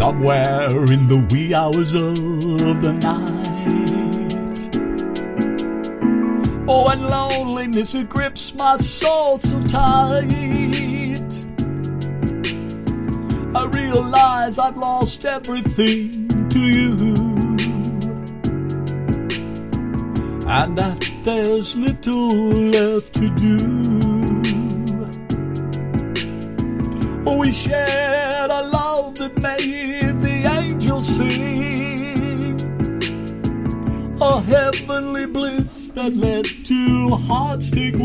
Somewhere in the wee hours of the night. Oh, and loneliness it grips my soul so tight. I realize I've lost everything to you. And that there's little left to do. Oh, we love that made the angels sing. A heavenly bliss that led two hearts wing.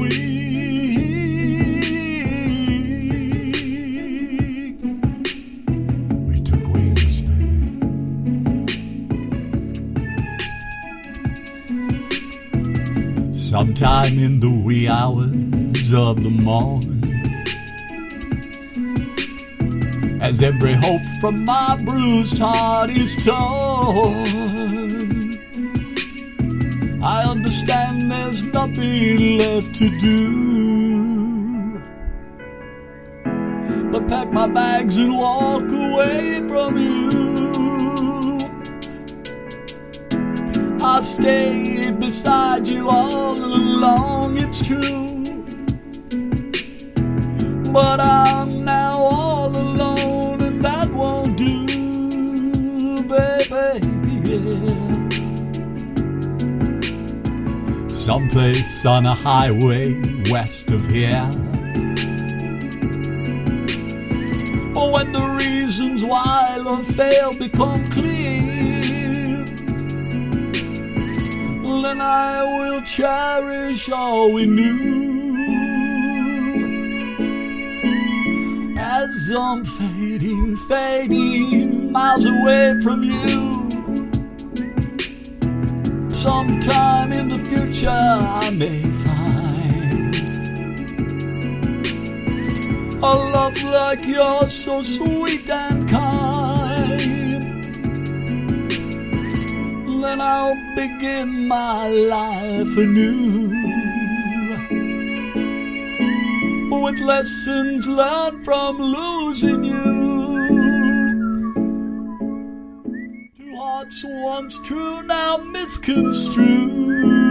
We took wings. Sometime in the wee hours of the morn. As every hope from my bruised heart is torn. I understand there's nothing left to do but pack my bags and walk away from you. I stayed beside you all along, it's true. But I'm Someplace on a highway west of here. Or when the reasons why love failed become clear, then I will cherish all we knew. As I'm fading, fading miles away from you. Sometime future I may find a love like yours, so sweet and kind. Then I'll begin my life anew with lessons learned from losing you. Two hearts once true, now misconstrued.